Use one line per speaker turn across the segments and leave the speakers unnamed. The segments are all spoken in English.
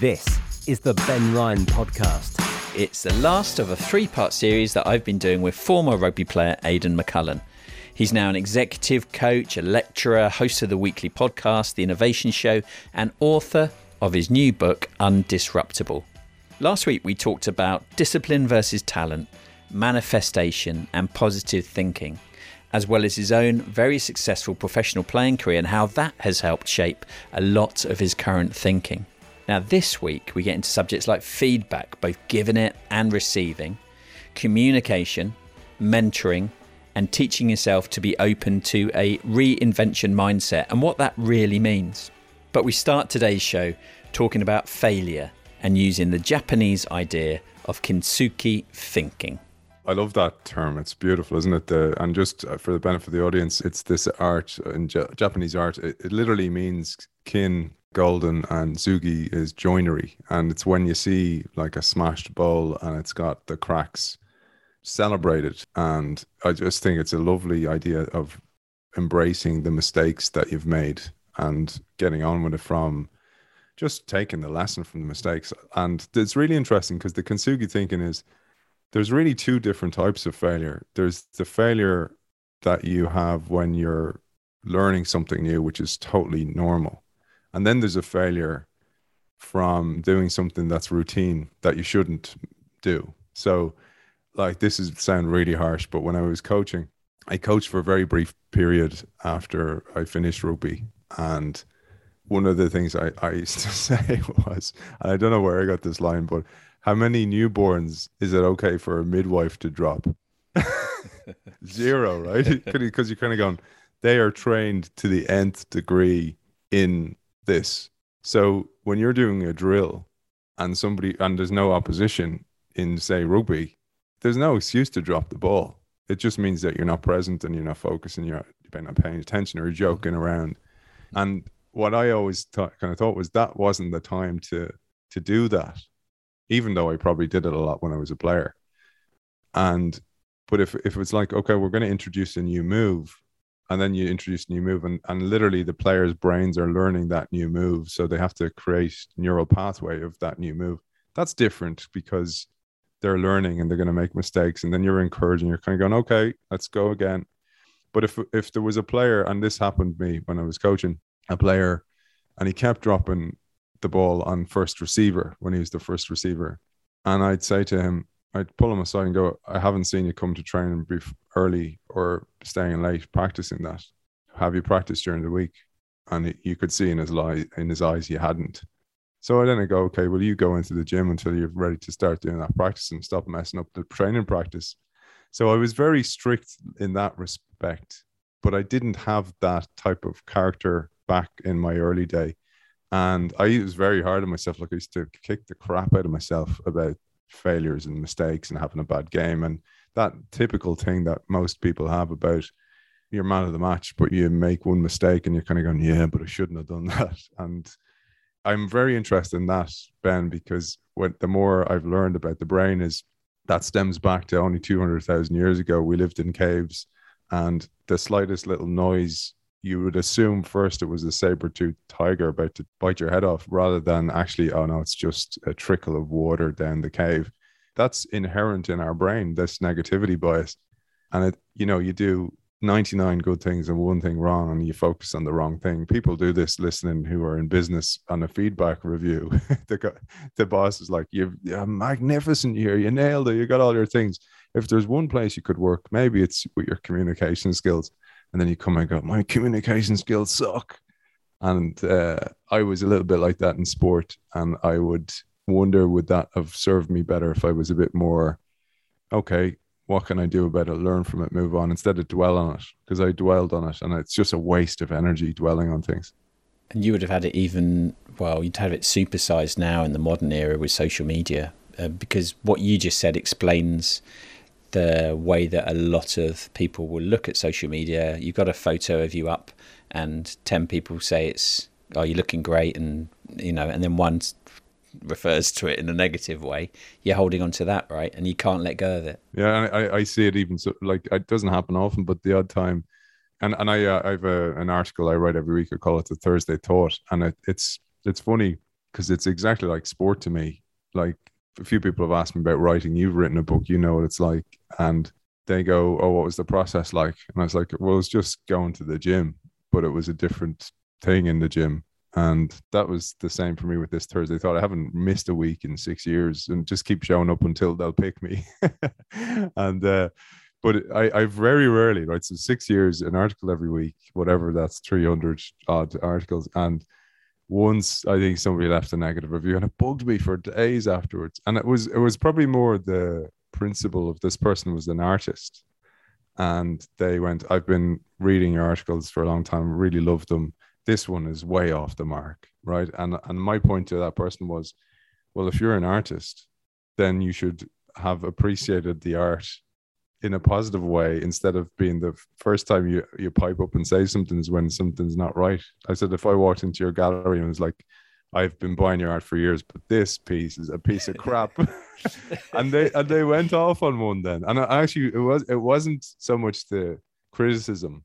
This is the Ben Ryan Podcast.
It's the last of a three part series that I've been doing with former rugby player Aidan McCullen. He's now an executive coach, a lecturer, host of the weekly podcast, The Innovation Show, and author of his new book, Undisruptable. Last week, we talked about discipline versus talent, manifestation, and positive thinking, as well as his own very successful professional playing career and how that has helped shape a lot of his current thinking. Now, this week, we get into subjects like feedback, both giving it and receiving, communication, mentoring, and teaching yourself to be open to a reinvention mindset and what that really means. But we start today's show talking about failure and using the Japanese idea of kintsugi thinking.
I love that term. It's beautiful, isn't it? The, and just uh, for the benefit of the audience, it's this art in J- Japanese art. It, it, literally means kin golden and tsugi is joinery. And it's when you see like a smashed bowl and it's got the cracks celebrated. And I just think it's a lovely idea of embracing the mistakes that you've made and getting on with it from just taking the lesson from the mistakes. And it's really interesting because the Kintsugi thinking is there's really two different types of failure. There's the failure that you have when you're learning something new, which is totally normal. And then there's a failure from doing something that's routine that you shouldn't do. So, like, this is sound really harsh, but when I was coaching, I coached for a very brief period after I finished rugby. And one of the things I, I used to say was, and I don't know where I got this line, but how many newborns is it okay for a midwife to drop? Zero, right? Because you're kind of going, they are trained to the nth degree in this. So when you're doing a drill and somebody and there's no opposition in say rugby, there's no excuse to drop the ball. It just means that you're not present and you're not focusing, you're not paying attention or you're joking around. And what I always kind of thought was that wasn't the time to to do that, even though I probably did it a lot when I was a player. And but if if it's like okay, we're going to introduce a new move, and then you introduce a new move and, and literally the players brains are learning that new move so they have to create neural pathway of that new move. That's different because they're learning and they're going to make mistakes and then you're encouraging you're kind of going okay let's go again. But if if there was a player and this happened to me when i was coaching a player and he kept dropping the ball on first receiver when he was the first receiver and i'd say to him I'd pull him aside and go, I haven't seen you come to training brief early or staying late practicing that. Have you practiced during the week? And you could see in his lie in his eyes he hadn't. So I then I go, okay, well, you go into the gym until you're ready to start doing that practice and stop messing up the training practice. So I was very strict in that respect, but I didn't have that type of character back in my early day. And I was very hard on myself. Like I used to kick the crap out of myself about failures and mistakes and having a bad game. And that typical thing that most people have about you're man of the match but you make one mistake and you're kind of going yeah but i shouldn't have done that. And i'm very interested in that ben because what the more i've learned about the brain is that stems back to only 200,000 years ago we lived in caves and the slightest little noise you would assume first it was a saber-toothed tiger about to bite your head off rather than actually oh no it's just a trickle of water down the cave. That's inherent in our brain this negativity bias. And it you know you do 99 good things and one thing wrong and you focus on the wrong thing. People do this listening who are in business on a feedback review. The, the boss is like you're, you're magnificent here. You nailed it. You got all your things. If there's one place you could work maybe it's with your communication skills and then you come and go, my communication skills suck. And uh, I was a little bit like that in sport, and I would wonder would that have served me better if I was a bit more, okay, what can I do about it? Learn from it, move on, instead of dwell on it, because I dwelled on it, and it's just a waste of energy dwelling on things.
And you would have had it even well, you'd have it supersized now in the modern era with social media, uh, because what you just said explains the way that a lot of people will look at social media. You've got a photo of you up, and ten people say it's, "Oh, you're looking great," and you know, and then one refers to it in a negative way. You're holding on to that, right? And you can't let go of it.
Yeah, I, I see it even so. Like it doesn't happen often, but the odd time. And and I uh, I have a, an article I write every week. I call it the Thursday Thought, and it, it's it's funny because it's exactly like sport to me. Like a few people have asked me about writing. You've written a book, you know what it's like. And they go, Oh, what was the process like? And I was like, Well, it's just going to the gym, but it was a different thing in the gym. And that was the same for me with this Thursday thought. I haven't missed a week in six years and just keep showing up until they'll pick me. and uh but I, I very rarely, right? So six years, an article every week, whatever that's 300 odd articles. And once I think somebody left a negative review and it bugged me for days afterwards. And it was it was probably more the principle of this person was an artist. And they went, I've been reading your articles for a long time, really loved them. This one is way off the mark, right? And and my point to that person was, well, if you're an artist, then you should have appreciated the art in a positive way instead of being the first time you you pipe up and say something's when something's not right. I said if I walked into your gallery and was like, I've been buying your art for years, but this piece is a piece of crap. and they and they went off on one then. And I actually it was it wasn't so much the criticism,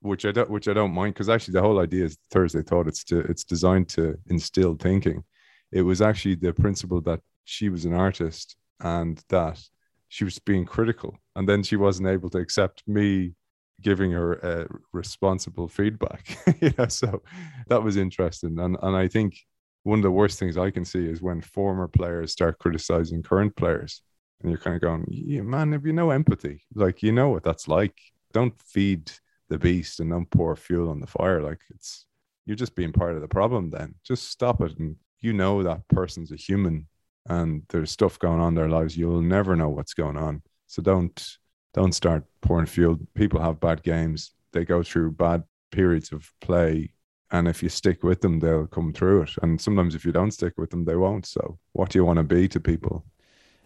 which I don't which I don't mind, because actually the whole idea is Thursday thought it's to it's designed to instill thinking. It was actually the principle that she was an artist and that she was being critical and then she wasn't able to accept me giving her uh, responsible feedback you know so that was interesting. And and i think one of the worst things i can see is when former players start criticizing current players and you're kind of going yeah, man have you no empathy like you know what that's like. Don't feed the beast and don't pour fuel on the fire like it's you're just being part of the problem then. Just stop it and you know that person's a human and there's stuff going on in their lives. You'll never know what's going on. So don't don't start pouring fuel. People have bad games. They go through bad periods of play and if you stick with them they'll come through it. And sometimes if you don't stick with them they won't. So what do you want to be to people?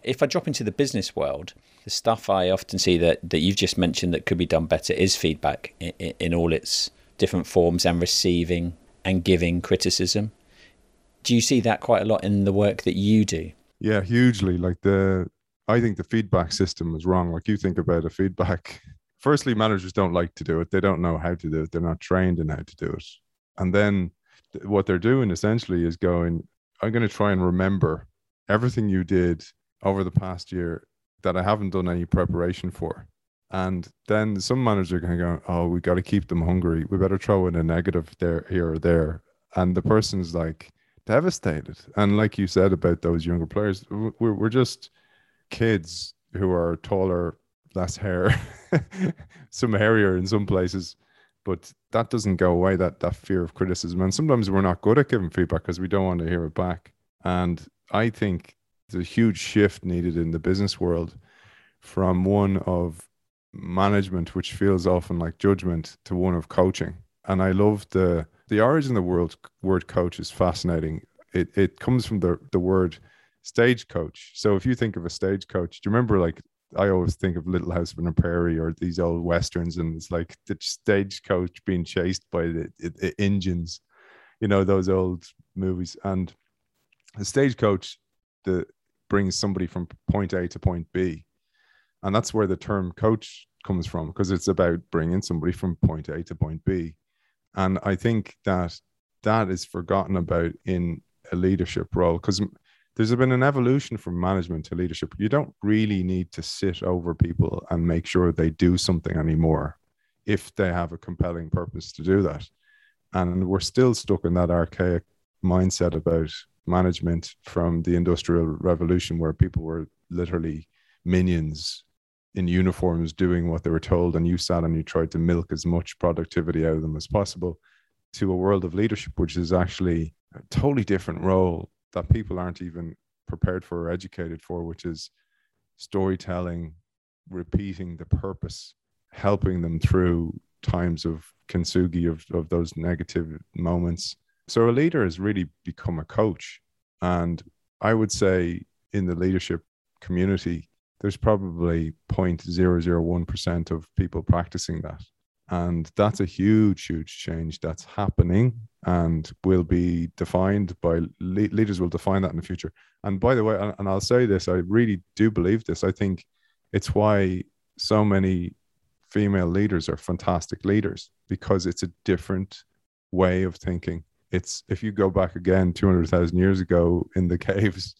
If I drop into the business world, the stuff I often see that, that you've just mentioned that could be done better is feedback in, in all its different forms and receiving and giving criticism do you see that quite a lot in the work that you do?
Yeah, hugely. Like the, I think the feedback system is wrong. Like you think about a feedback. Firstly, managers don't like to do it. They don't know how to do it. They're not trained in how to do it. And then what they're doing essentially is going, I'm going to try and remember everything you did over the past year that I haven't done any preparation for. And then some manager can go, oh, we got to keep them hungry. We better throw in a negative there, here or there. And the person's like, devastated. And like you said about those younger players, we're, we're just kids who are taller, less hair, some hairier in some places. But that doesn't go away, that, that fear of criticism. And sometimes we're not good at giving feedback because we don't want to hear it back. And I think there's a huge shift needed in the business world from one of management, which feels often like judgment, to one of coaching. And I love the the origin of the word word coach is fascinating. It it comes from the the word stagecoach. So if you think of a stagecoach, do you remember like I always think of Little House on the Prairie or these old westerns, and it's like the stagecoach being chased by the, the engines, you know those old movies. And the stagecoach that brings somebody from point A to point B, and that's where the term coach comes from because it's about bringing somebody from point A to point B. And I think that that is forgotten about in a leadership role because there's been an evolution from management to leadership. You don't really need to sit over people and make sure they do something anymore if they have a compelling purpose to do that. And we're still stuck in that archaic mindset about management from the industrial revolution where people were literally minions in uniforms doing what they were told and you sat and you tried to milk as much productivity out of them as possible to a world of leadership which is actually a totally different role that people aren't even prepared for or educated for which is storytelling repeating the purpose helping them through times of kintsugi of, of those negative moments. So a leader has really become a coach. And i would say in the leadership community there's probably 0.001% of people practicing that. And that's a huge, huge change that's happening and will be defined by leaders, will define that in the future. And by the way, and I'll say this, I really do believe this. I think it's why so many female leaders are fantastic leaders because it's a different way of thinking. it's if you go back again 200,000 years ago in the caves,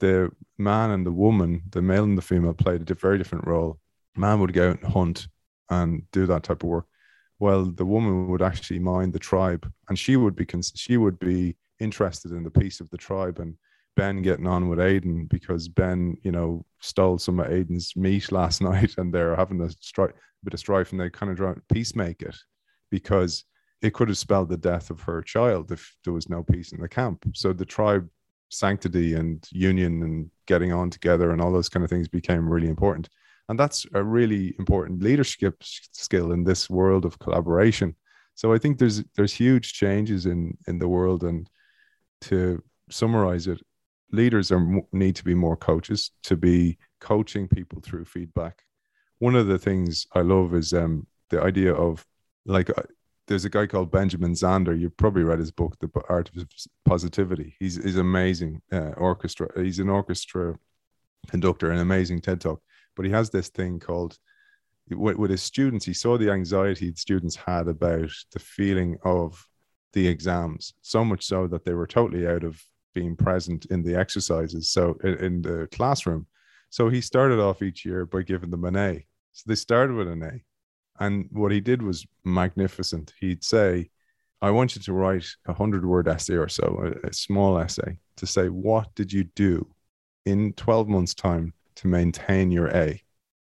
the man and the woman, the male and the female, played a very different role. Man would go out and hunt and do that type of work, while the woman would actually mind the tribe, and she would be she would be interested in the peace of the tribe and Ben getting on with Aiden because Ben, you know, stole some of Aiden's meat last night and they're having a, stri- a bit of strife and they kind of try to peacemake it because it could have spelled the death of her child if there was no peace in the camp. So the tribe sanctity and union and getting on together and all those kind of things became really important. And that's a really important leadership skill in this world of collaboration. So I think there's there's huge changes in in the world and to summarize it leaders are need to be more coaches to be coaching people through feedback. One of the things I love is um, the idea of like uh, there's a guy called Benjamin Zander. You've probably read his book, The Art of Positivity. He's he's amazing uh, orchestra. He's an orchestra conductor, an amazing TED talk. But he has this thing called with, with his students. He saw the anxiety the students had about the feeling of the exams, so much so that they were totally out of being present in the exercises. So in, in the classroom. So he started off each year by giving them an A. So they started with an A. And what he did was magnificent. He'd say, I want you to write a hundred word essay or so, a, a, small essay to say, what did you do in 12 months time to maintain your A?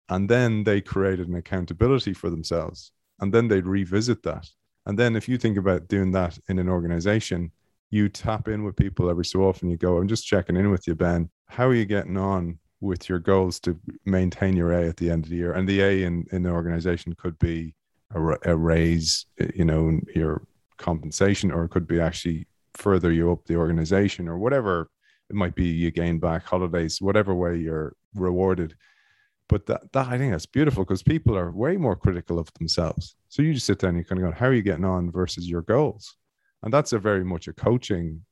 And then they created an accountability for themselves. And then they'd revisit that. And then if you think about doing that in an organization, you tap in with people every so often. You go, I'm just checking in with you, Ben. How are you getting on with your goals to maintain your A at the end of the year? And the A in, in the organization could be a, a raise, eh, you know, your compensation, or it could be actually further you up the organization or whatever it might be you gain back holidays whatever way you're rewarded. But that, that i think that's beautiful because people are way more critical of themselves. So you just sit down and you kind of go how are you getting on versus your goals? And that's a very much a coaching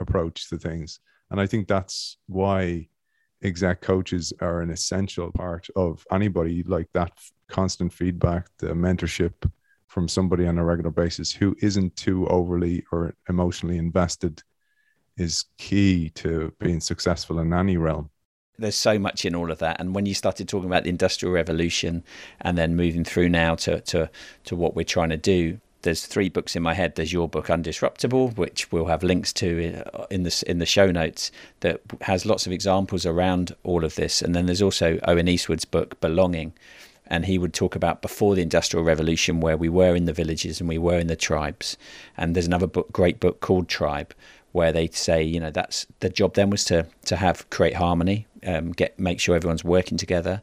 approach to things. And i think that's why exec coaches are an essential part of anybody. Like that constant feedback the mentorship from somebody on a regular basis who isn't too overly or emotionally invested is key to being successful in any realm.
There's so much in all of that. And when you started talking about the industrial revolution and then moving through now to to to what we're trying to do there's three books in my head. There's your book Undisruptable, which we'll have links to in the in the show notes that has lots of examples around all of this. And then there's also Owen Eastwood's book Belonging, and he would talk about before the industrial revolution where we were in the villages and we were in the tribes. And there's another book, great book called Tribe, where they say you know that's the job then was to to have create harmony, um, get make sure everyone's working together,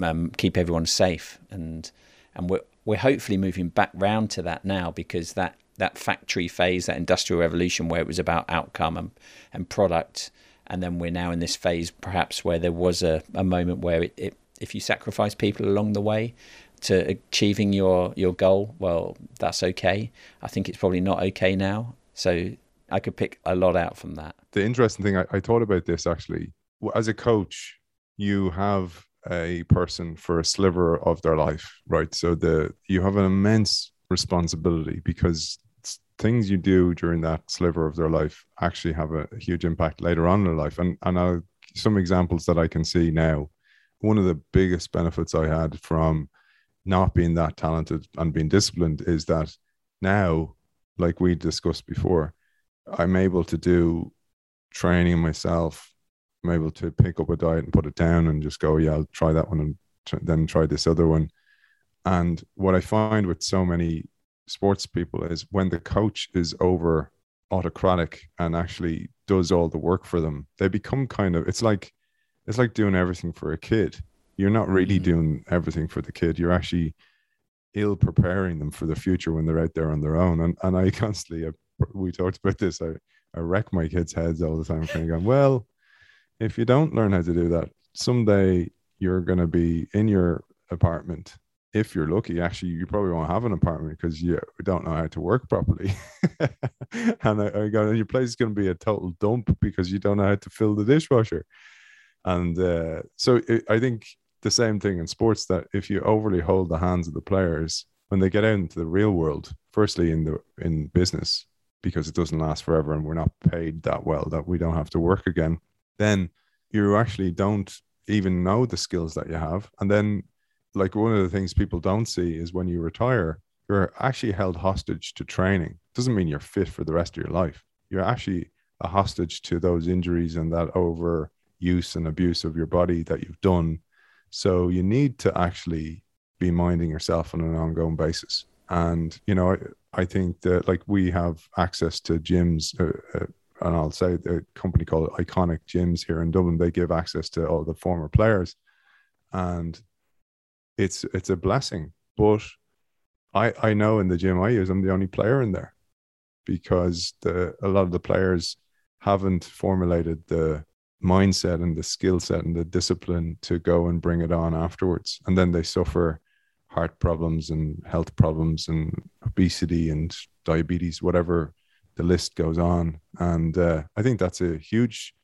um, keep everyone safe, and and we're we're hopefully moving back round to that now because that that factory phase, that industrial revolution where it was about outcome and, and product, and then we're now in this phase perhaps where there was a, a moment where it, it, if you sacrifice people along the way to achieving your your goal, well, that's okay. I think it's probably not okay now. So I could pick a lot out from that.
The interesting thing I, I thought about this actually, as a coach, you have a person for a sliver of their life, right? So the you have an immense responsibility because things you do during that sliver of their life actually have a, huge impact later on in their life. And and I'll, some examples that I can see now. One of the biggest benefits I had from not being that talented and being disciplined is that now, like we discussed before, I'm able to do training myself I'm able to pick up a diet and put it down and just go, yeah, I'll try that one and tr- then try this other one. And what I find with so many sports people is when the coach is over autocratic and actually does all the work for them, they become kind of it's like it's like doing everything for a kid. You're not really mm-hmm. doing everything for the kid. You're actually ill preparing them for the future when they're out there on their own. And and I constantly, we talked about this. I I wreck my kids' heads all the time, kind of going, well, if you don't learn how to do that, someday you're going to be in your apartment. If you're lucky, actually, you probably won't have an apartment because you don't know how to work properly. and I, I go, your place is going to be a total dump because you don't know how to fill the dishwasher. And uh, so it, I think the same thing in sports that if you overly hold the hands of the players when they get out into the real world, firstly in the in business, because it doesn't last forever and we're not paid that well that we don't have to work again, then you actually don't even know the skills that you have. And then, like, one of the things people don't see is when you retire, you're actually held hostage to training. Doesn't mean you're fit for the rest of your life. You're actually a hostage to those injuries and that overuse and abuse of your body that you've done. So you need to actually be minding yourself on an ongoing basis. And, you know, I, I think that like we have access to gyms, uh, uh, and I'll say the company called Iconic Gyms here in Dublin, they give access to all the former players. And it's it's a blessing. But I I know in the gym I use, I'm the only player in there because the a lot of the players haven't formulated the mindset and the skill set and the discipline to go and bring it on afterwards. And then they suffer heart problems and health problems and obesity and diabetes, whatever the list goes on. And uh, I think that's a huge.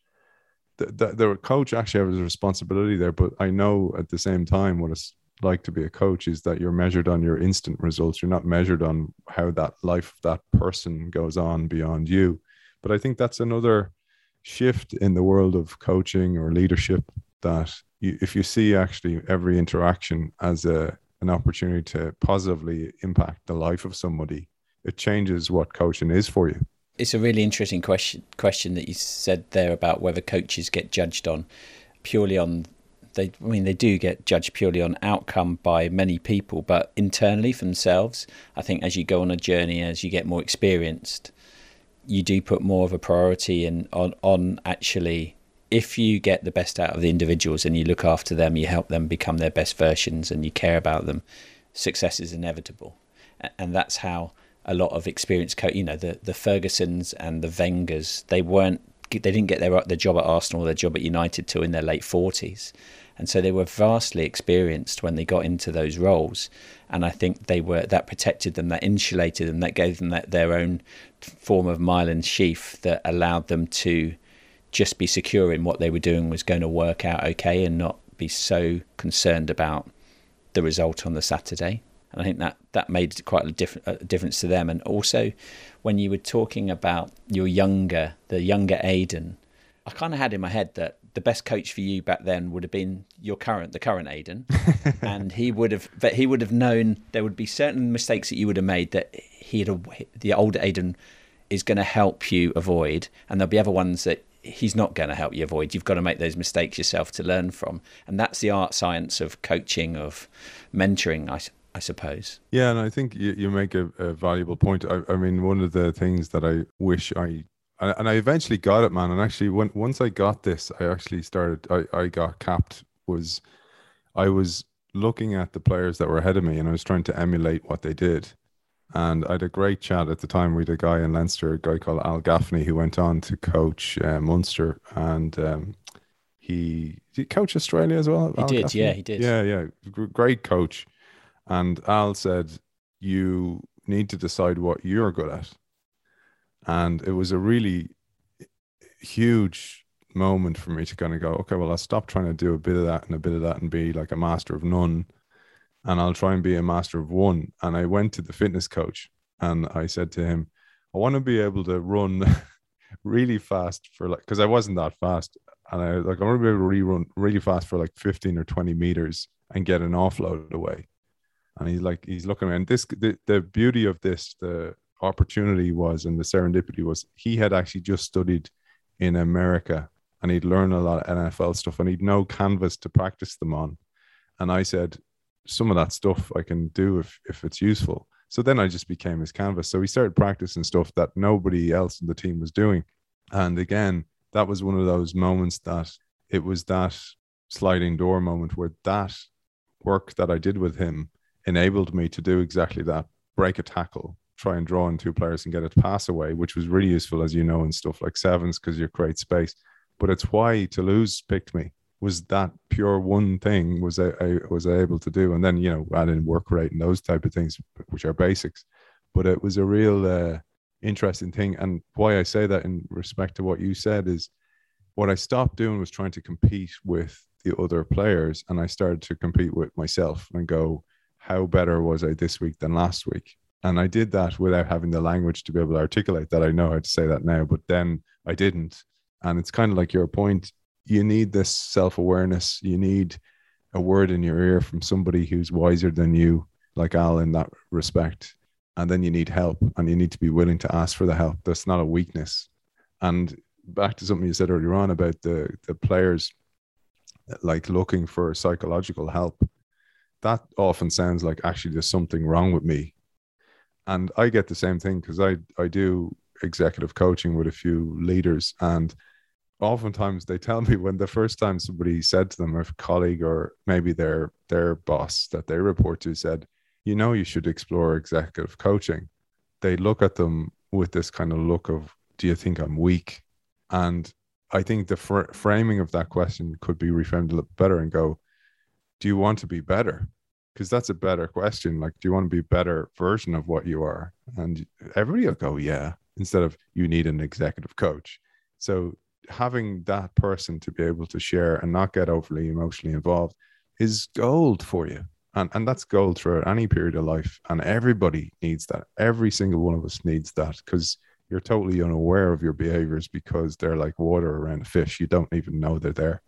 The, coach actually has a responsibility there, but I know at the same time what it's like to be a coach is that you're measured on your instant results. You're not measured on how that life of that person goes on beyond you. But I think that's another shift in the world of coaching or leadership that you, if you see actually every interaction as a an opportunity to positively impact the life of somebody, it changes what coaching is for you.
It's a really interesting question question that you said there about whether coaches get judged on purely on they I mean they do get judged purely on outcome by many people, but internally for themselves, I think as you go on a journey, as you get more experienced, you do put more of a priority in on on actually if you get the best out of the individuals and you look after them, you help them become their best versions and you care about them, success is inevitable. And that's how a lot of experienced coach, you know, the, the Fergusons and the Wengers, they weren't, they didn't get their, their job at Arsenal or their job at United till in their late 40s. And so they were vastly experienced when they got into those roles. And I think they were, that protected them, that insulated them, that gave them that, their own form of myelin sheath that allowed them to just be secure in what they were doing was going to work out okay and not be so concerned about the result on the Saturday. And I think that that made quite a, diff- a difference to them. And also, when you were talking about your younger, the younger Aidan, I kind of had in my head that the best coach for you back then would have been your current, the current Aidan, and he would have, but he would have known there would be certain mistakes that you would have made that he'd, the older Aidan is going to help you avoid, and there'll be other ones that he's not going to help you avoid. You've got to make those mistakes yourself to learn from, and that's the art science of coaching, of mentoring, I, I suppose.
Yeah, and I think you, you make a, a valuable point. I, I, mean, one of the things that I wish I and I eventually got it, man. And actually, when once I got this, I actually started. I I got capped. Was I was looking at the players that were ahead of me, and I was trying to emulate what they did and I had a great chat at the time with a guy in Leinster, a guy called Al Gaffney, who went on to coach uh, Munster, and um, he did he coach Australia as well.
He Al did, Gaffney? yeah, he did.
Yeah, yeah, great coach. And Al said, "You need to decide what you're good at," and it was a really huge moment for me to kind of go, "Okay, well, I'll stop trying to do a bit of that and a bit of that and be like a master of none." and I'll try and be a master of one. And I went to the fitness coach and I said to him, I want to be able to run really fast for like, because I wasn't that fast. And I like, I want to be able to rerun really fast for like 15 or 20 meters and get an offload away. And he's like, he's looking, and this, the, the beauty of this, the opportunity was, and the serendipity was, he had actually just studied in America and he'd learn a lot of NFL stuff and he'd no canvas to practice them on. And I said, some of that stuff I can do if if it's useful. So then I just became his canvas. So he started practicing stuff that nobody else in the team was doing. And again, that was one of those moments that it was that sliding door moment where that work that I did with him enabled me to do exactly that break a tackle, try and draw in two players and get it pass away, which was really useful, as you know, in stuff like sevens because you create space. But it's why Toulouse picked me was that pure one thing was I, I was able to do, and then you know add in work rate and those type of things, which are basics. But it was a real uh, interesting thing, and why I say that in respect to what you said is, what I stopped doing was trying to compete with the other players, and I started to compete with myself and go, how better was I this week than last week? And I did that without having the language to be able to articulate that. I know how to say that now, but then I didn't. And it's kind of like your point. You need this self awareness. You need a word in your ear from somebody who's wiser than you, like Al, in that respect. And then you need help and you need to be willing to ask for the help. That's not a weakness. And back to something you said earlier on about the, the players like looking for psychological help. That often sounds like actually there's something wrong with me. And I get the same thing because I, I do executive coaching with a few leaders and oftentimes they tell me when the first time somebody said to them, a colleague or maybe their their boss that they report to said, you know, you should explore executive coaching. They look at them with this kind of look of, do you think I'm weak? And I think the fr- framing of that question could be reframed a little better and go, do you want to be better? Because that's a better question. Like, do you want to be a better version of what you are? And everybody will go, yeah, instead of you need an executive coach. So having that person to be able to share and not get overly emotionally involved is gold for you. And, and that's gold throughout any period of life. And everybody needs that. Every single one of us needs that because you're totally unaware of your behaviors because they're like water around a fish. You don't even know they're there.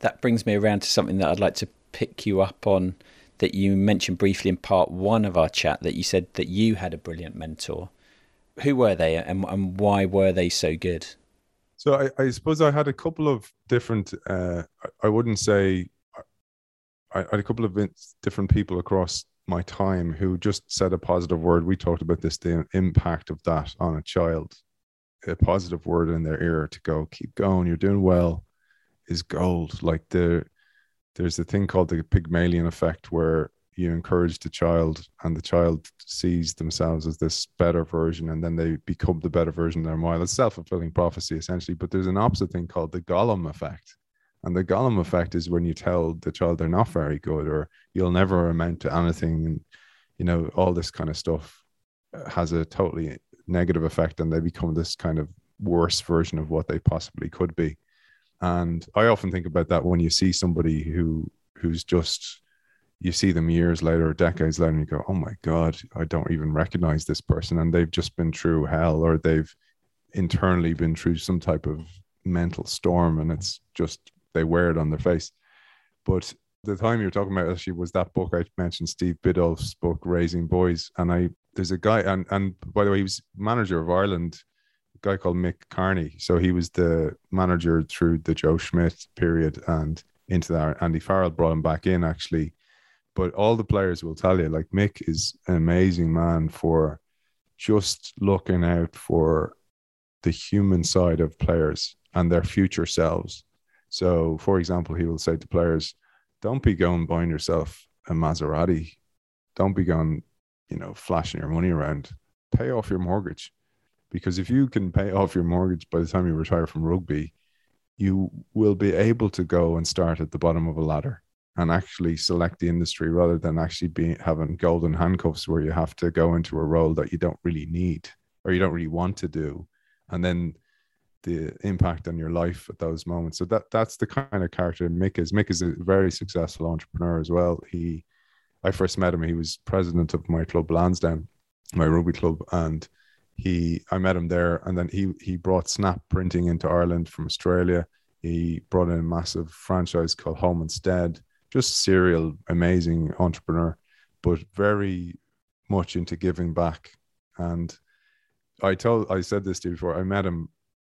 That brings me around to something that I'd like to pick you up on that you mentioned briefly in part one of our chat that you said that you had a brilliant mentor. Who were they and, and why were they so good?
So I, I suppose I had a couple of different. Uh, I wouldn't say. I, I had a couple of different people across my time who just said a positive word. We talked about this, the impact of that on a child. A positive word in their ear to go, keep going, you're doing well, is gold. Like the there's a thing called the Pygmalion effect where you encourage the child and the child sees themselves as this better version and then they become the better version of their mind. It's self-fulfilling prophecy essentially, but there's an opposite thing called the Golem effect. And the Golem effect is when you tell the child they're not very good or you'll never amount to anything and you know all this kind of stuff uh, has a totally negative effect and they become this kind of worse version of what they possibly could be. And I often think about that when you see somebody who who's just you see them years later or decades later and you go, oh my God, I don't even recognize this person. And they've just been through hell or they've internally been through some type of mental storm and it's just they wear it on their face. But the time you're talking about actually was that book I mentioned, Steve Biddulph's book, Raising Boys. And I there's a guy and and by the way, he was manager of Ireland, guy called Mick Kearney. So he was the manager through the Joe Schmidt period and into that. Andy Farrell brought him back in actually but all the players will tell you like Mick is an amazing man for just looking out for the human side of players and their future selves. So, for example, he will say to players, "Don't be going buying yourself a Maserati. Don't be going, you know, flashing your money around. Pay off your mortgage, because if you can pay off your mortgage by the time you retire from rugby, you will be able to go and start at the bottom of a ladder and actually select the industry rather than actually being having golden handcuffs where you have to go into a role that you don't really need or you don't really want to do. And then the impact on your life at those moments. So that that's the kind of character mick is. Mick is a very successful entrepreneur as well. He i first met him. He was president of my club lansdowne my rugby club. And he i met him there and then he he brought snap printing into ireland from australia he brought in a massive franchise called home instead just serial, amazing entrepreneur, but very much into giving back. And I told, I said this to you before. I met him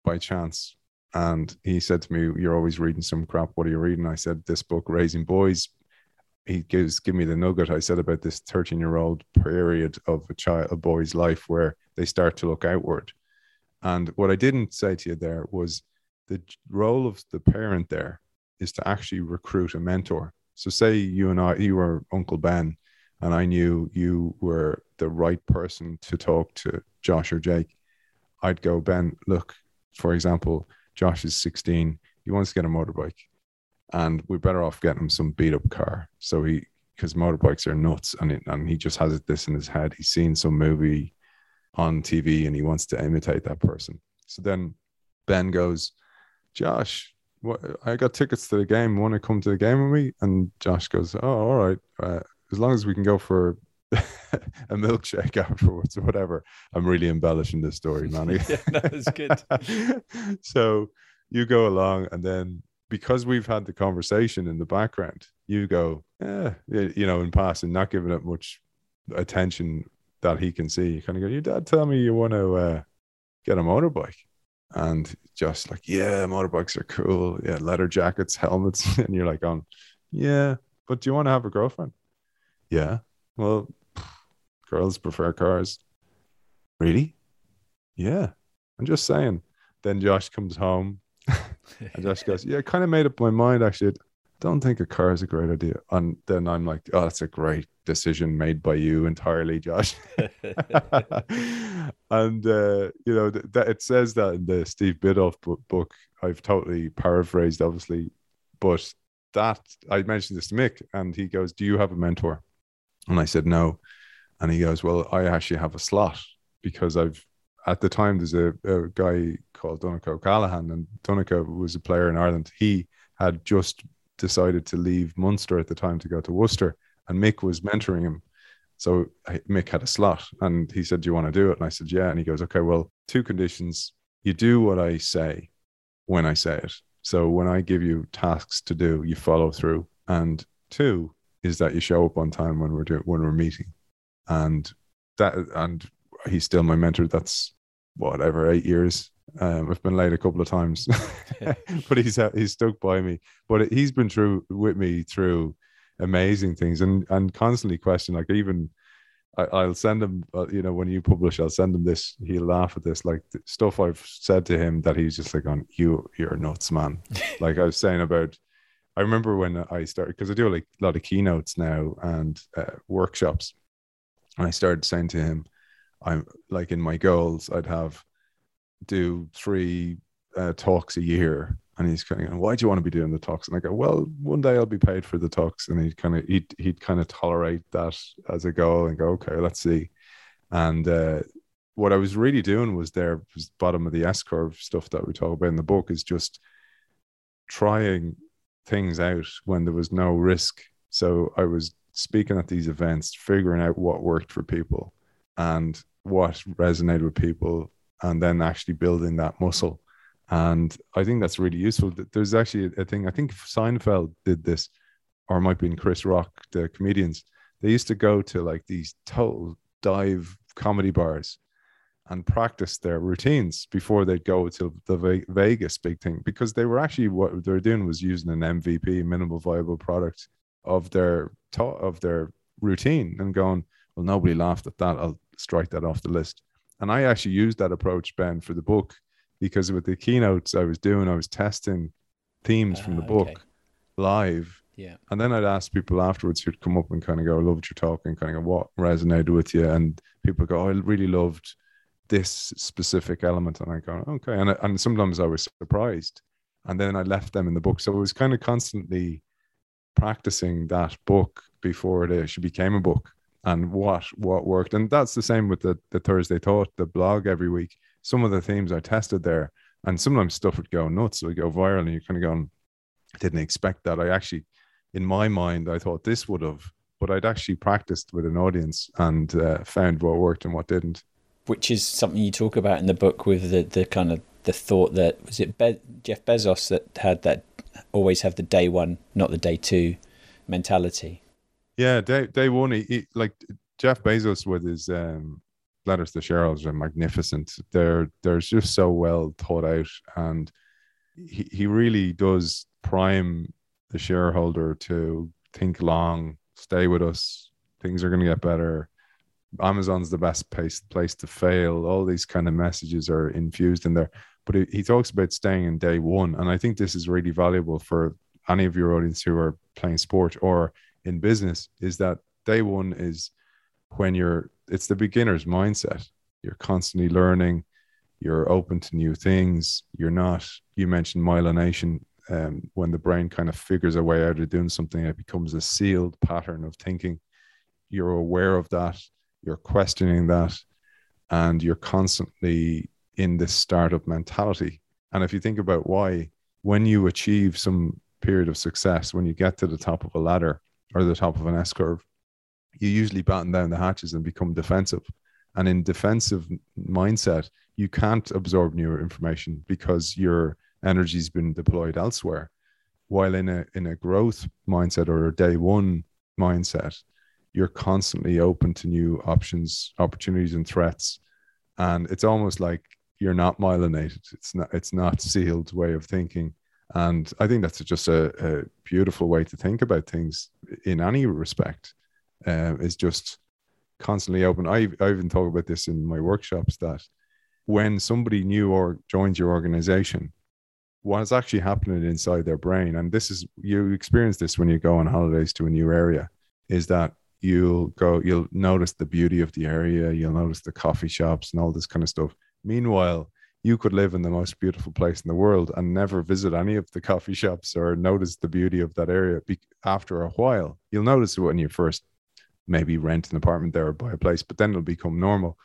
by chance, and he said to me, "You're always reading some crap. What are you reading?" I said, "This book, Raising Boys." He gives give me the nugget. I said about this 13 year old period of a child, a boy's life where they start to look outward. And what I didn't say to you there was the role of the parent there is to actually recruit a mentor. So say you and I, you were Uncle Ben, and I knew you were the right person to talk to Josh or Jake. I'd go, Ben, look, for example, Josh is 16. He wants to get a motorbike. And we're better off getting him some beat up car. So he, because motorbikes are nuts and, it, and he just has it this in his head. He's seen some movie on TV and he wants to imitate that person. So then Ben goes, Josh, what, I got tickets to the game. Want to come to the game with me? And Josh goes, Oh, all right. Uh, as long as we can go for a milkshake afterwards or whatever. I'm really embellishing this story, Manny.
yeah, that was good.
so you go along, and then because we've had the conversation in the background, you go, yeah, you know, in passing, not giving it much attention that he can see. You kind of go, your dad tell me you want to uh, get a motorbike. And just like, yeah, motorbikes are cool. Yeah, leather jackets, helmets. And you're like, on, yeah, but do you want to have a girlfriend? Yeah. Well, girls prefer cars. Really? Yeah. I'm just saying. Then Josh comes home and Josh goes, Yeah, I kind of made up my mind actually. Don't think a car is a great idea. And then I'm like, Oh, that's a great decision made by you entirely, Josh. and uh, you know that th- it says that in the Steve Biddulph book. I've totally paraphrased, obviously, but that I mentioned this to Mick, and he goes, "Do you have a mentor?" And I said, "No," and he goes, "Well, I actually have a slot because I've." At the time, there's a, a guy called Donncha O'Callaghan, and Donncha was a player in Ireland. He had just decided to leave Munster at the time to go to Worcester, and Mick was mentoring him. So Mick had a slot, and he said, "Do you want to do it?" And I said, "Yeah." And he goes, "Okay, well, two conditions: you do what I say when I say it. So when I give you tasks to do, you follow through. And two is that you show up on time when we're doing when we're meeting, and that and he's still my mentor. That's whatever eight years. Um, I've been late a couple of times, but he's he's stuck by me. But he's been through with me through amazing things and and constantly question like even I, will send him uh, you know when you publish i'll send him this he'll laugh at this like stuff i've said to him that he's just like on you you're nuts man like i was saying about i remember when i started because i do like a lot of keynotes now and uh, workshops and i started saying to him i'm like in my goals i'd have do three uh, talks a year and he's kind of going, why do you want to be doing the talks? And I go, well, one day I'll be paid for the talks. And he'd kind of, he'd, he'd kind of tolerate that as a goal and go, okay, let's see. And uh, what I was really doing was there was bottom of the S curve stuff that we talk about in the book is just trying things out when there was no risk. So I was speaking at these events, figuring out what worked for people and what resonated with people, and then actually building that muscle and I think that's really useful. There's actually a thing, I think Seinfeld did this, or it might be in Chris Rock, the comedians. They used to go to like these total dive comedy bars and practice their routines before they'd go to the Vegas big thing because they were actually what they were doing was using an MVP, minimal viable product of their of their routine and going, well, nobody laughed at that. I'll strike that off the list. And I actually used that approach, Ben, for the book because with the keynotes I was doing, I was testing themes uh, from the ah, book okay. live.
Yeah.
And then I'd ask people afterwards who'd come up and kind of go, I loved your talk and kind of go, what resonated with you? And people go, oh, I really loved this specific element. And I go, okay. And, and sometimes I was surprised. And then I left them in the book. So it was kind of constantly practicing that book before it actually became a book and what what worked. And that's the same with the, the Thursday Thought, the blog every week some of the themes I tested there, and sometimes stuff would go nuts, it would go viral, and you're kind of going, I didn't expect that. I actually, in my mind, I thought this would have, but I'd actually practiced with an audience and uh, found what worked and what didn't.
Which is something you talk about in the book with the, the kind of the thought that was it Be- Jeff Bezos that had that always have the day one, not the day two mentality.
Yeah, day day one, he, like Jeff Bezos with his um, letters to shareholders are magnificent. They're they're just so well thought out, and he he really does prime the shareholder to think long, stay with us. Things are going to get better. Amazon's the best place place to fail. All these kind of messages are infused in there. But he, he talks about staying in day one, and I think this is really valuable for any of your audience who are playing sport or in business. Is that day one is when you're it's the beginner's mindset. You're constantly learning. You're open to new things. You're not. You mentioned myelination. Um, when the brain kind of figures a way out of doing something, it becomes a sealed pattern of thinking. You're aware of that. You're questioning that, and you're constantly in this startup mentality. And if you think about why, when you achieve some period of success, when you get to the top of a ladder or the top of an S curve, you usually batten down the hatches and become defensive. And in defensive mindset, you can't absorb new information because your energy's been deployed elsewhere. While in a in a growth mindset or a day one mindset, you're constantly open to new options, opportunities, and threats. And it's almost like you're not myelinated. It's not it's not sealed way of thinking. And I think that's just a, a beautiful way to think about things in any respect. Uh, is just constantly open. I, I even talk about this in my workshops that when somebody new or joins your organization, what is actually happening inside their brain, and this is you experience this when you go on holidays to a new area, is that you'll go, you'll notice the beauty of the area, you'll notice the coffee shops and all this kind of stuff. Meanwhile, you could live in the most beautiful place in the world and never visit any of the coffee shops or notice the beauty of that area. After a while, you'll notice it when you first maybe rent an apartment there or buy a place, but then it'll become normal.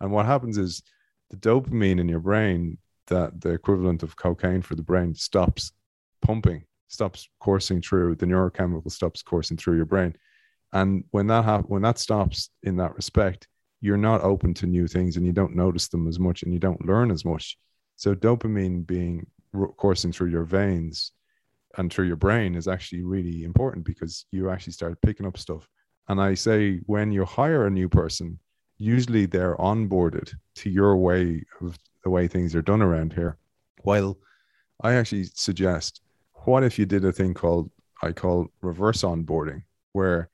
And what happens is the dopamine in your brain, that the equivalent of cocaine for the brain, stops pumping, stops coursing through. The neurochemical stops coursing through your brain. And when that ha- when that stops in that respect, you're not open to new things and you don't notice them as much and you don't learn as much. So dopamine being coursing through your veins and through your brain is actually really important because you actually start picking up stuff. And I say when you hire a new person, usually they're onboarded to your way of the way things are done around here. While I actually suggest, what if you did a thing called I call reverse onboarding, where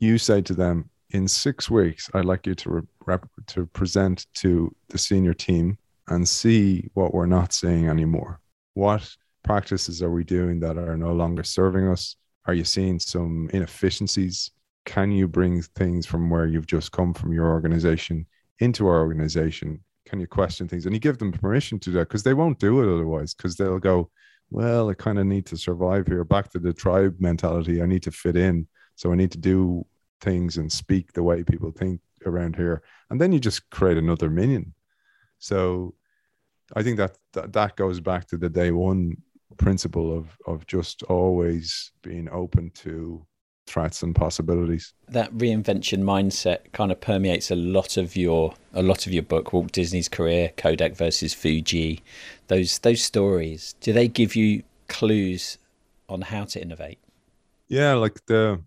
you say to them, in six weeks, I'd like you to rep- to present to the senior team and see what we're not seeing anymore. What practices are we doing that are no longer serving us? Are you seeing some inefficiencies? Can you bring things from where you've just come from your organization into our organization? Can you question things? And you give them permission to do that because they won't do it otherwise because they'll go, well, I kind of need to survive here. Back to the tribe mentality. I need to fit in. So I need to do things and speak the way people think around here. And then you just create another minion. So i think that that, that goes back to the day one principle of of just always being open to threats and possibilities.
That reinvention mindset kind of permeates a lot of your a lot of your book walt disney's career kodak versus fuji. Those those stories do they give you clues on how to innovate?
Yeah like the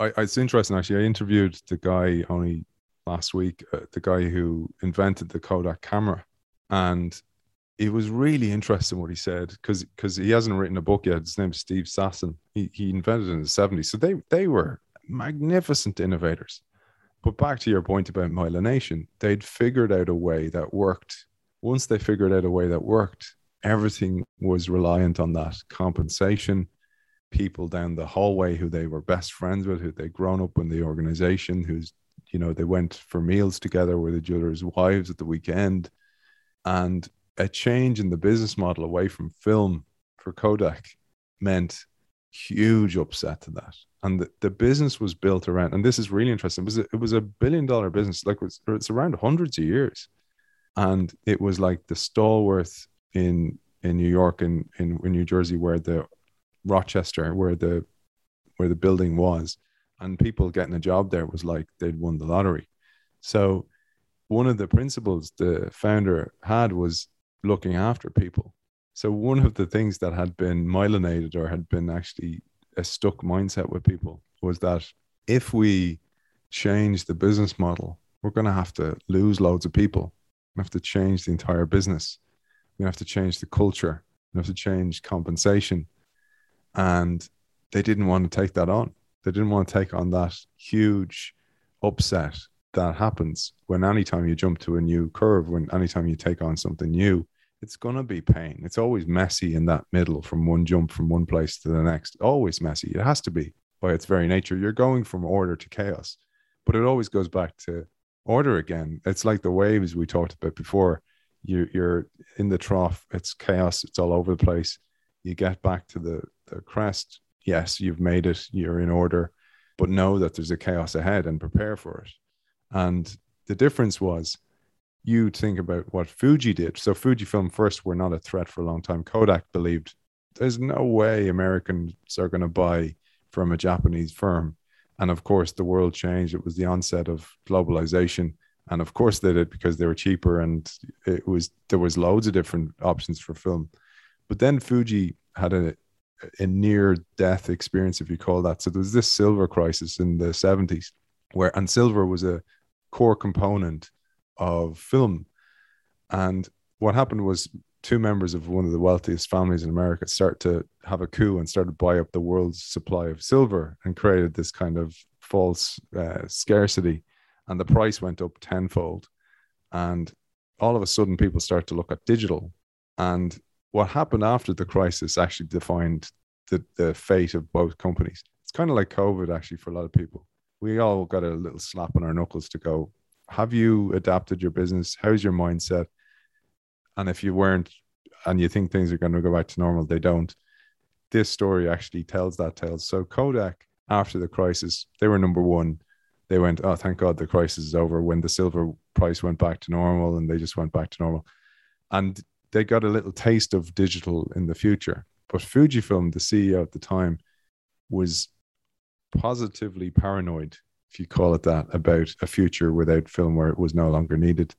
I, it's interesting actually. I interviewed the guy only last week, uh, the guy who invented the Kodak camera, and it was really interesting what he said because because he hasn't written a book yet. His name's Steve Sasson. He he invented in the seventies, so they they were magnificent innovators. But back to your point about myelination, they'd figured out a way that worked. Once they figured out a way that worked, everything was reliant on that compensation people down the hallway who they were best friends with, who they'd grown up in the organization, who's, you know, they went for meals together with each other's wives at the weekend. And a change in the business model away from film for Kodak meant huge upset to that. And the, the business was built around, and this is really interesting. It was a, it was a billion dollar business, like it's, it's around hundreds of years, and it was like the stalwart in in New York and in, in New Jersey, where the Rochester, where the where the building was, and people getting a job there was like they'd won the lottery. So one of the principles the founder had was looking after people. So one of the things that had been myelinated or had been actually a stuck mindset with people was that if we change the business model, we're going to have to lose loads of people. We have to change the entire business. We have to change the culture. We have to change compensation and they didn't want to take that on. They didn't want to take on that huge upset that happens when anytime you jump to a new curve, when anytime you take on something new, it's going to be pain. It's always messy in that middle from one jump from one place to the next. Always messy. It has to be by its very nature. You're going from order to chaos, but it always goes back to order again. It's like the waves we talked about before. You, you're in the trough. It's chaos. It's all over the place. You get back to the the crest, yes, you've made it, you're in order, but know that there's a chaos ahead and prepare for it. And the difference was you think about what Fuji did. So Fujifilm first were not a threat for a long time. Kodak believed there's no way Americans are going to buy from a Japanese firm And of course, the world changed. It was the onset of globalization. And of course, they did because they were cheaper and it was there was loads of different options for film. But then Fuji had a, a near death experience, if you call that. So there was this silver crisis in the 70s, where and silver was a core component of film. And what happened was two members of one of the wealthiest families in America start to have a coup and started buy up the world's supply of silver and created this kind of false uh, scarcity. And the price went up tenfold. And all of a sudden, people start to look at digital. And what happened after the crisis actually defined the, the fate of both companies. It's kind of like COVID, actually, for a lot of people. We all got a little slap on our knuckles to go, have you adapted your business? How's your mindset? And if you weren't, and you think things are going to go back to normal, they don't. This story actually tells that tale. So Kodak, after the crisis, they were number one. They went, oh, thank God the crisis is over. When the silver price went back to normal, and they just went back to normal, and they got a little taste of digital in the future. But Fujifilm, the CEO at the time, was positively paranoid if you call it that, about a future without film where it was no longer needed.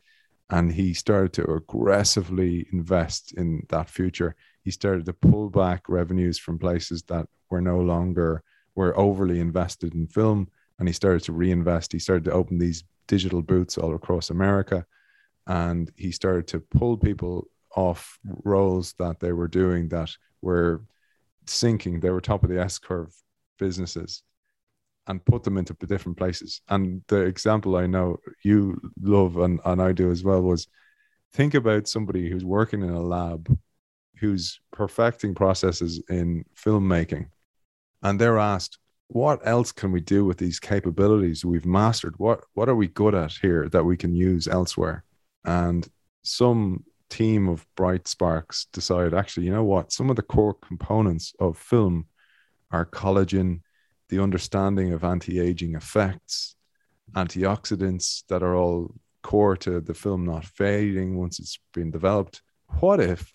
And he started to aggressively invest in that future. He started to pull back revenues from places that were no longer were overly invested in film, and he started to reinvest. He started to open these digital booths all across America, and he started to pull people off roles that they were doing that were sinking. They were top of the S curve businesses and put them into different places. And the example I know you love and, and I do as well was think about somebody who's working in a lab who's perfecting processes in filmmaking and they're asked what else can we do with these capabilities we've mastered what what are we good at here that we can use elsewhere and some team of bright sparks decide actually you know what some of the core components of film are collagen the understanding of anti-aging effects, antioxidants that are all core to the film not fading once it's been developed. What if,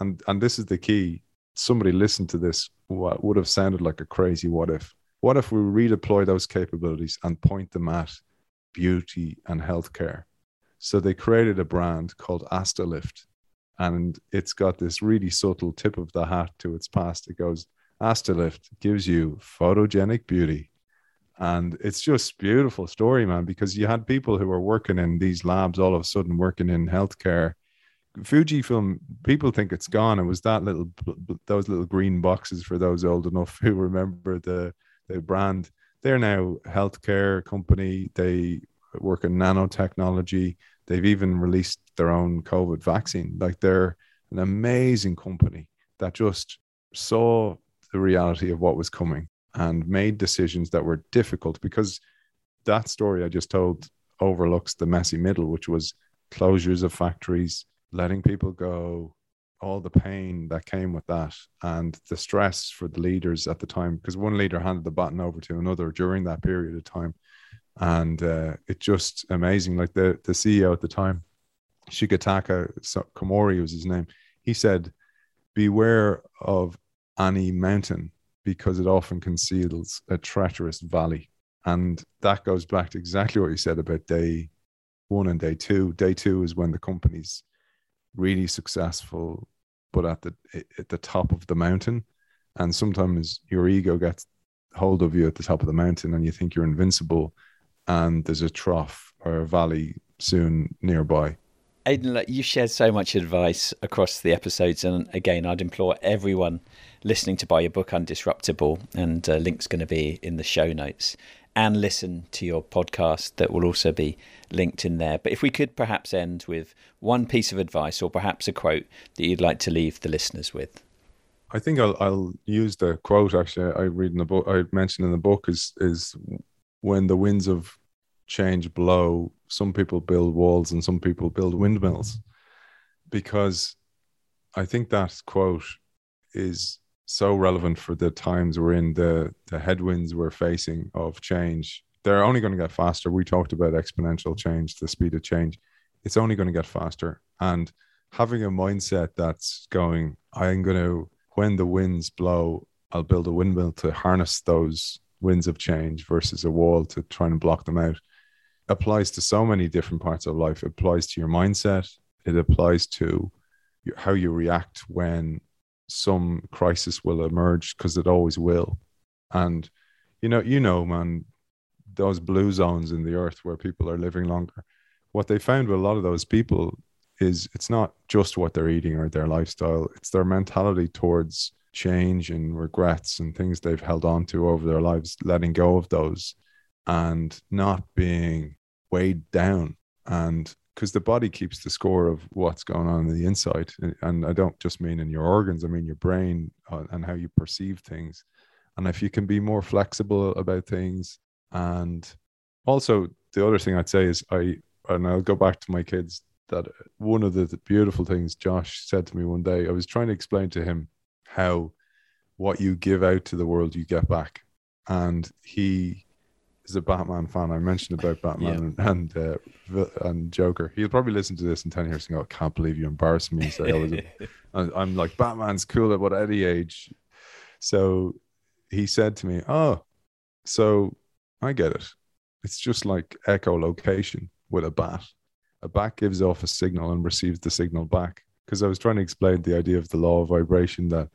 and and this is the key, somebody listened to this what would have sounded like a crazy what if. What if we redeploy those capabilities and point them at beauty and healthcare? So they created a brand called Astalift, and it's got this really subtle tip of the hat to its past. It goes, Astalift gives you photogenic beauty. And it's just beautiful story, man, because you had people who were working in these labs all of a sudden working in healthcare. Fujifilm, people think it's gone. It was that little, those little green boxes for those old enough who remember the the brand. They're now healthcare company. They work in nanotechnology. They've even released their own COVID vaccine. Like they're an amazing company that just saw the reality of what was coming and made decisions that were difficult because that story I just told overlooks the messy middle, which was closures of factories, letting people go, all the pain that came with that, and the stress for the leaders at the time. Because one leader handed the baton over to another during that period of time, and uh, it just amazing. Like the the CEO at the time, Shigetaka Komori was his name. He said, "Beware of any mountain because it often conceals a treacherous valley. And that goes back to exactly what you said about day one and day two. Day two is when the company's really successful, but at the at the top of the mountain. And sometimes your ego gets hold of you at the top of the mountain and you think you're invincible and there's a trough or a valley soon nearby.
Aidan, look, you've shared so much advice across the episodes, and again, I'd implore everyone listening to buy your book Undisruptable, and uh, link's going to be in the show notes, and listen to your podcast that will also be linked in there. But if we could perhaps end with one piece of advice, or perhaps a quote that you'd like to leave the listeners with.
I think I'll, I'll use the quote actually I read in the book I mentioned in the book is is when the winds of change blow some people build walls and some people build windmills. Because i think that quote is so relevant for the times we're in the the headwinds we're facing of change. They're only going to get faster. We talked about exponential change the speed of change. It's only going to get faster. And having a mindset that's going i'm going to when the winds blow i'll build a windmill to harness those winds of change versus a wall to try and block them out applies to so many different parts of life. It applies to your mindset. It applies to how you react when some crisis will emerge because it always will. And you know, you know, man, those blue zones in the earth where people are living longer. What they found with a lot of those people is it's not just what they're eating or their lifestyle, it's their mentality towards change and regrets and things they've held on to over their lives, letting go of those and not being weighed down. And because the body keeps the score of what's going on in the inside. And I don't just mean in your organs, I mean your brain uh, and how you perceive things. And if you can be more flexible about things, and also the other thing I'd say is I, and I'll go back to my kids that one of the beautiful things Josh said to me one day, I was trying to explain to him how what you give out to the world, you get back. And he is a Batman fan. I mentioned about Batman yeah. and and, uh, and Joker. He'll probably listen to this in ten years and go, "I can't believe you embarrassed me." Say I was. A, I'm like Batman's cool at what any age. So he said to me, "Oh, so I get it. It's just like echolocation with a bat. A bat gives off a signal and receives the signal back." Because I was trying to explain the idea of the law of vibration that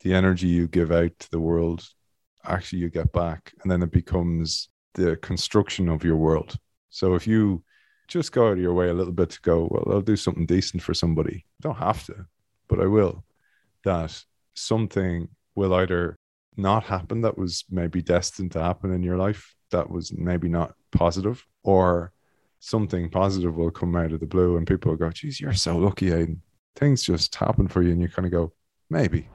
the energy you give out to the world actually you get back and then it becomes the construction of your world. So if you just go out of your way a little bit to go, well, I'll do something decent for somebody. I don't have to, but I will. That something will either not happen that was maybe destined to happen in your life that was maybe not positive, or something positive will come out of the blue and people will go, geez, you're so lucky, Aidan. Things just happen for you. And you kind of go, maybe.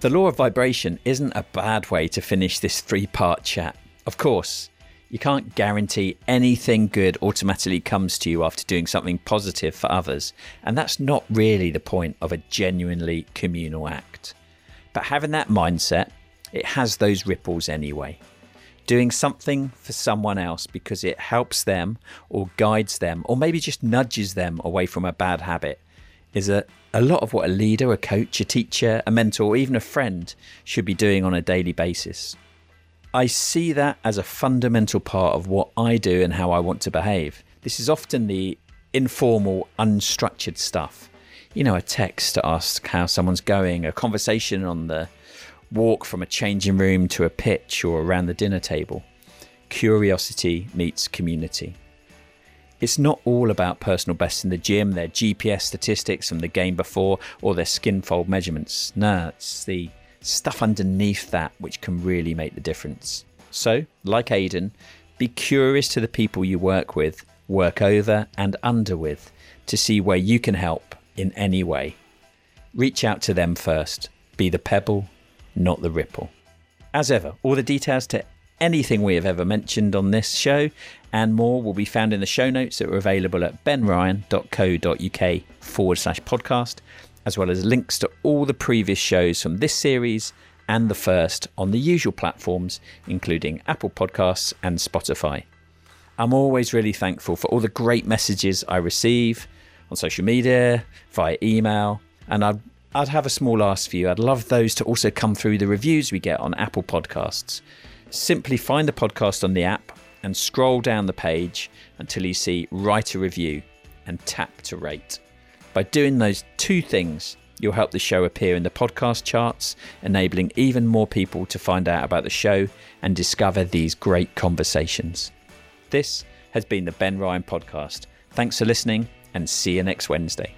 The law of vibration isn't a bad way to finish this three part chat. Of course, you can't guarantee anything good automatically comes to you after doing something positive for others, and that's not really the point of a genuinely communal act. But having that mindset, it has those ripples anyway. Doing something for someone else because it helps them or guides them or maybe just nudges them away from a bad habit is a, a lot of what a leader, a coach, a teacher, a mentor, or even a friend should be doing on a daily basis. I see that as a fundamental part of what I do and how I want to behave. This is often the informal, unstructured stuff. You know, a text to ask how someone's going, a conversation on the walk from a changing room to a pitch or around the dinner table. Curiosity meets community. It's not all about personal bests in the gym, their GPS statistics from the game before, or their skin fold measurements. No, it's the stuff underneath that which can really make the difference. So, like Aidan, be curious to the people you work with, work over and under with to see where you can help in any way. Reach out to them first. Be the pebble, not the ripple. As ever, all the details to anything we have ever mentioned on this show and more will be found in the show notes that are available at benryan.co.uk forward slash podcast as well as links to all the previous shows from this series and the first on the usual platforms, including Apple Podcasts and Spotify. I'm always really thankful for all the great messages I receive on social media, via email, and I'd, I'd have a small ask for you. I'd love those to also come through the reviews we get on Apple Podcasts. Simply find the podcast on the app and scroll down the page until you see Write a Review and tap to rate. By doing those two things, you'll help the show appear in the podcast charts, enabling even more people to find out about the show and discover these great conversations. This has been the Ben Ryan Podcast. Thanks for listening and see you next Wednesday.